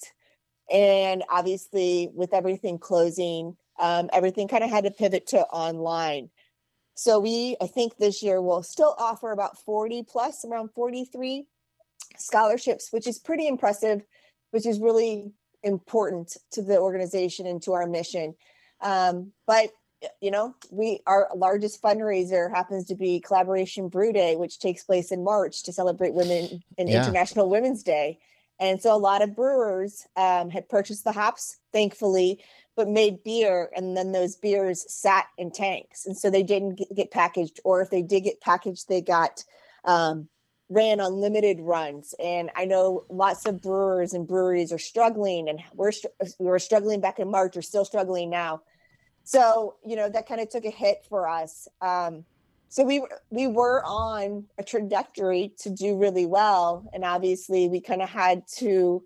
And obviously, with everything closing, um, everything kind of had to pivot to online. So we, I think this year will still offer about 40 plus, around 43 scholarships, which is pretty impressive, which is really important to the organization and to our mission. Um, but you know, we our largest fundraiser happens to be Collaboration Brew Day, which takes place in March to celebrate Women and yeah. International Women's Day. And so a lot of brewers um, had purchased the hops, thankfully, but made beer, and then those beers sat in tanks, and so they didn't get, packaged, or if they did get packaged, they got um, ran on limited runs. And I know lots of brewers and breweries are struggling, and we're we were struggling back in March, we're still struggling now. So you know that kind of took a hit for us. Um, so we we were on a trajectory to do really well and obviously we kind of had to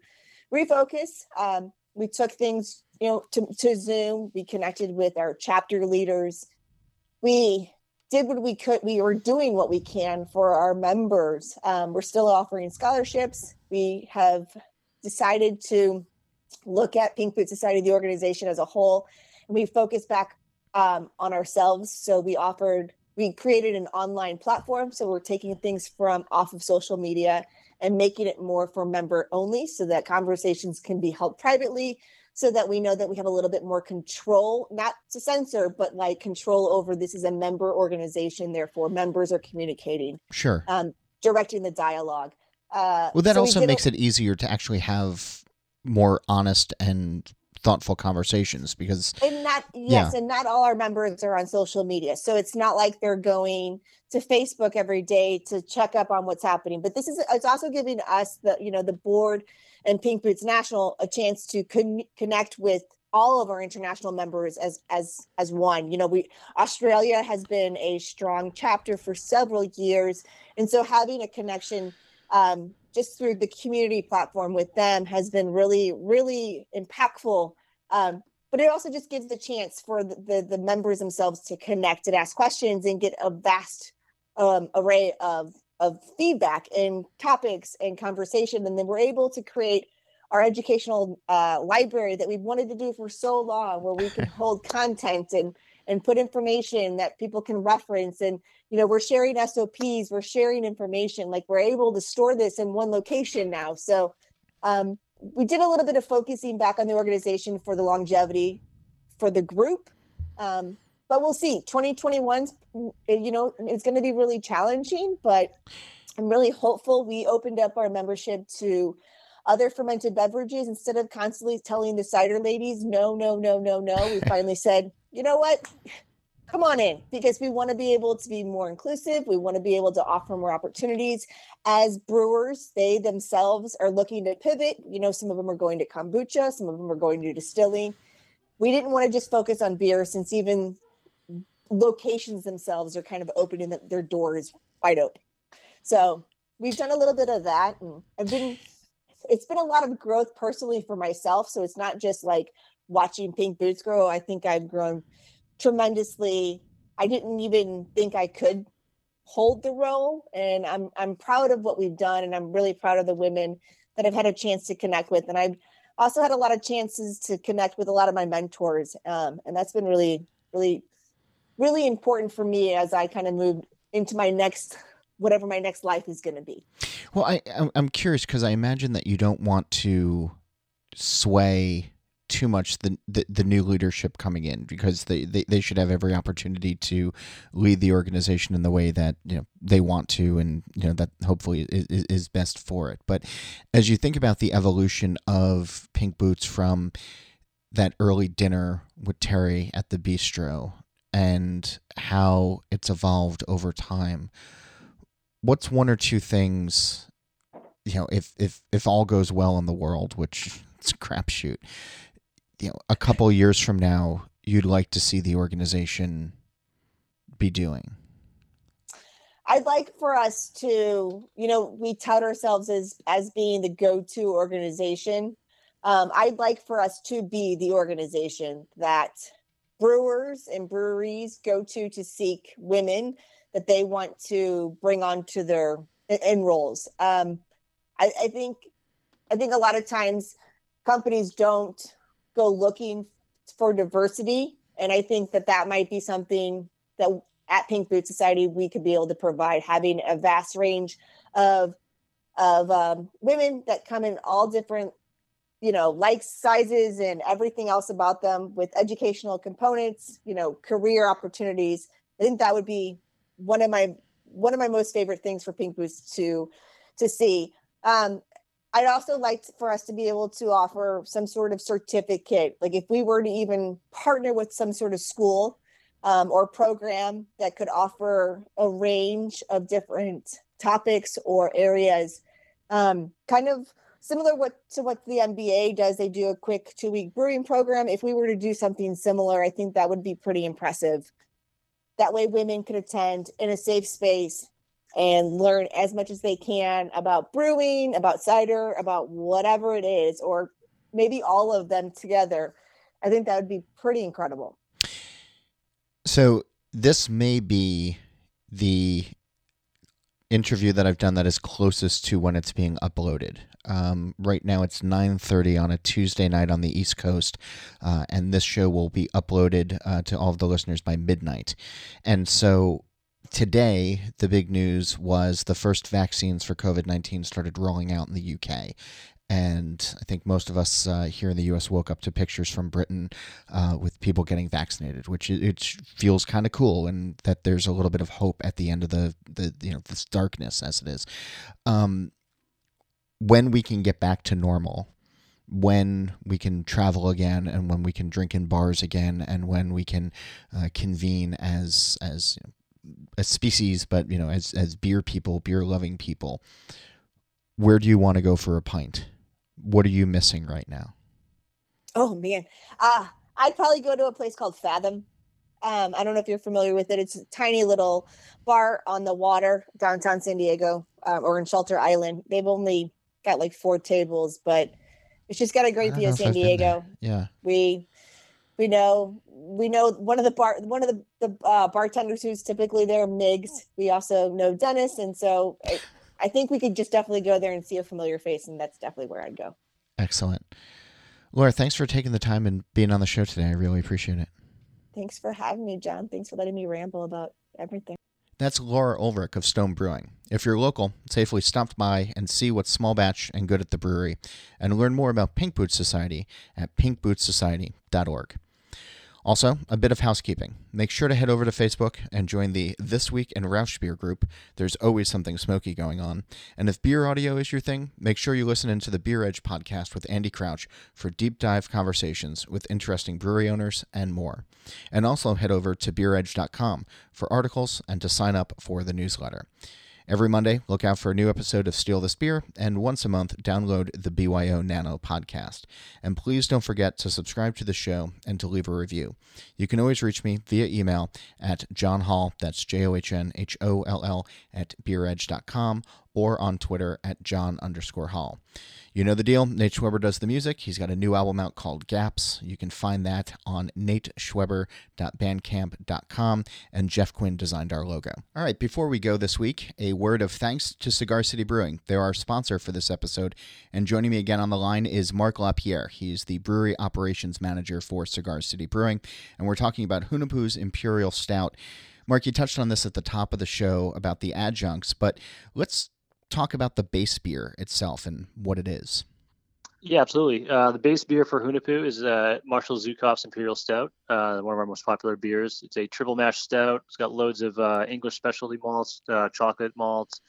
refocus. Um, we took things you know to, to zoom we connected with our chapter leaders. We did what we could we were doing what we can for our members. Um, we're still offering scholarships. We have decided to look at pink boot society the organization as a whole and we focused back um, on ourselves. So we offered, we created an online platform. So we're taking things from off of social media and making it more for member only so that conversations can be held privately so that we know that we have a little bit more control, not to censor, but like control over this is a member organization. Therefore, members are communicating. Sure. Um, directing the dialogue. Uh, well, that so also makes it easier to actually have more honest and thoughtful conversations because and not yes yeah. and not all our members are on social media. So it's not like they're going to facebook every day to check up on what's happening. But this is it's also giving us the you know the board and pink boots national a chance to con- connect with all of our international members as as as one. You know we australia has been a strong chapter for several years. And so having a connection um, just through the community platform with them has been really, really impactful. Um, but it also just gives the chance for the, the, the, members themselves to connect and ask questions and get a vast um, array of, of feedback and topics and conversation. And then we're able to create our educational uh, library that we've wanted to do for so long, where we can [laughs] hold content and and put information that people can reference. And you know we're sharing sops we're sharing information like we're able to store this in one location now. So um, we did a little bit of focusing back on the organization for the longevity for the group. Um, but we'll see. 2021 you know it's going to be really challenging but i'm really hopeful we opened up our membership to other fermented beverages instead of constantly telling the cider ladies no no no no no we [laughs] finally said you know what come on in because we want to be able to be more inclusive. We want to be able to offer more opportunities. As brewers, they themselves are looking to pivot. You know, some of them are going to kombucha, some of them are going to distilling. We didn't want to just focus on beer since even locations themselves are kind of opening their doors wide open. So we've done a little bit of that and I've been it's been a lot of growth personally for myself. So it's not just like watching Pink Boots grow. I think I've grown tremendously. I didn't even think I could hold the role and I'm I'm proud of what we've done and I'm really proud of the women that I've had a chance to connect with and I've also had a lot of chances to connect with a lot of my mentors um, and that's been really really really important for me as I kind of move into my next whatever my next life is going to be. Well, I I'm curious because I imagine that you don't want to sway too much the, the, the new leadership coming in because they, they, they should have every opportunity to lead the organization in the way that you know they want to and you know that hopefully is, is best for it but as you think about the evolution of pink boots from that early dinner with teri at the bistro and how it's evolved over time what's one or two things you know if if if all goes well in the world which [laughs] it's a crapshoot you know a couple years from now you'd like to see the organization be doing? I'd like for us to, you know, we tout ourselves as as being the go-to organization. Um, I'd like for us to be the organization that brewers and breweries go to to seek women that they want to bring onto their in roles. Um, I, I think I think a lot of times companies don't go looking for diversity. And I think that that might be something that at Pink Boot Society we could be able to provide, having a vast range of of um, women that come in all different you know, like sizes and everything else about them with educational components, you know, career opportunities. I think that would be one of my one of my most favorite things for Pink Boots to to see. Um, I'd also like for us to be able to offer some sort of certificate. Like if we were to even partner with some sort of school um, or program that could offer a range of different topics or areas, um, kind of similar what to what the MBA does. They do a quick two week brewing program. If we were to do something similar, I think that would be pretty impressive. That way, women could attend in a safe space and learn as much as they can about brewing, about cider, about whatever it is, or maybe all of them together. I think that would be pretty incredible. So, this may be the interview that I've done that is closest to when it's being uploaded. Um, right now, it's 9:30 on a Tuesday night on the East Coast, uh, and this show will be uploaded uh, to all of the listeners by midnight. And so, today, the big news was the first vaccines for COVID 19 started rolling out in the UK. And I think most of us uh, here in the U.S. woke up to pictures from Britain uh, with people getting vaccinated, which it, it feels kind of cool, and that there's a little bit of hope at the end of the, the you know this darkness as it is. Um, when we can get back to normal, when we can travel again, and when we can drink in bars again, and when we can uh, convene as as you know, a species, but you know, as as beer people, beer loving people, where do you want to go for a pint? What are you missing right now? Oh man, uh, I'd probably go to a place called Fathom. Um, I don't know if you're familiar with it. It's a tiny little bar on the water downtown San Diego um, or in Shelter Island. They've only got like four tables, but it's just got a great view of San Diego. Yeah, we we know we know one of the bar one of the the uh, bartenders who's typically there, Migs. We also know Dennis, and so I, I think we could just definitely go there and see a familiar face, and that's definitely where I'd go. Excellent, Laura. Thanks for taking the time and being on the show today. I really appreciate it. Thanks for having me, John. Thanks for letting me ramble about everything. That's Laura Ulrich of Stone Brewing. If you're local, safely stop by and see what's small batch and good at the brewery, and learn more about Pink Boots Society at pinkbootssociety.org. Also, a bit of housekeeping. Make sure to head over to Facebook and join the This Week in Rauchbier group. There's always something smoky going on. And if beer audio is your thing, make sure you listen into the Beer Edge podcast with Andy Crouch for deep dive conversations with interesting brewery owners and more. And also head over to beeredge.com for articles and to sign up for the newsletter. Every Monday, look out for a new episode of Steal This Beer, and once a month, download the BYO Nano podcast. And please don't forget to subscribe to the show and to leave a review. You can always reach me via email at John Holl, that's J O H N H O L L, at beeredge.com, or on Twitter at John underscore Holl. You know the deal. Nate Schweber does the music. He's got a new album out called Gaps. You can find that on nateschweber.bandcamp.com. And Jeff Quinn designed our logo. All right, before we go this week, a word of thanks to Cigar City Brewing. They're our sponsor for this episode. And joining me again on the line is Mark LaPierre. He's the brewery operations manager for Cigar City Brewing. And we're talking about Hunahpu's Imperial Stout. Mark, you touched on this at the top of the show about the adjuncts, but let's talk about the base beer itself and what it is. Yeah, absolutely. Uh, the base beer for Hunahpu is uh, Marshal Zhukov's Imperial Stout, uh, one of our most popular beers. It's a triple mash stout. It's got loads of uh, English specialty malts, uh, chocolate malts.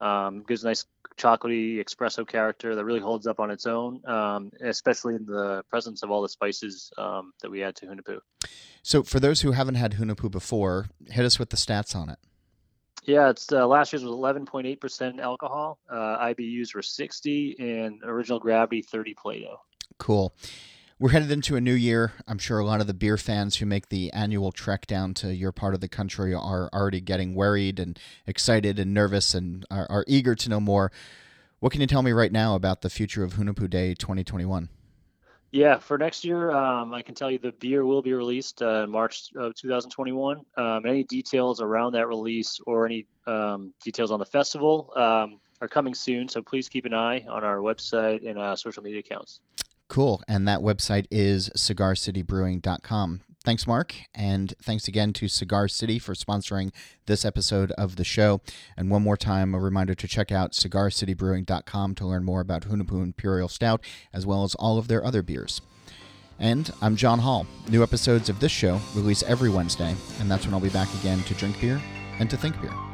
Um, gives a nice chocolatey espresso character that really holds up on its own, um, especially in the presence of all the spices um, that we add to Hunahpu. So, for those who haven't had Hunahpu before, hit us with the stats on it. Yeah, it's uh, last year's was 11.8% alcohol. Uh, IBUs were 60 and original gravity 30 Plato. Cool. We're headed into a new year. I'm sure a lot of the beer fans who make the annual trek down to your part of the country are already getting worried and excited and nervous and are, are eager to know more. What can you tell me right now about the future of Hunahpu Day 2021? Yeah, for next year, um, I can tell you the beer will be released uh, in March of 2021. Um, any details around that release or any um, details on the festival um, are coming soon. So please keep an eye on our website and uh, social media accounts. Cool. And that website is cigarcitybrewing.com. Thanks, Mark. And thanks again to Cigar City for sponsoring this episode of the show. And one more time, a reminder to check out cigarcitybrewing.com to learn more about Hunahpu Imperial Stout, as well as all of their other beers. And I'm John Holl. New episodes of this show release every Wednesday, and that's when I'll be back again to drink beer and to think beer.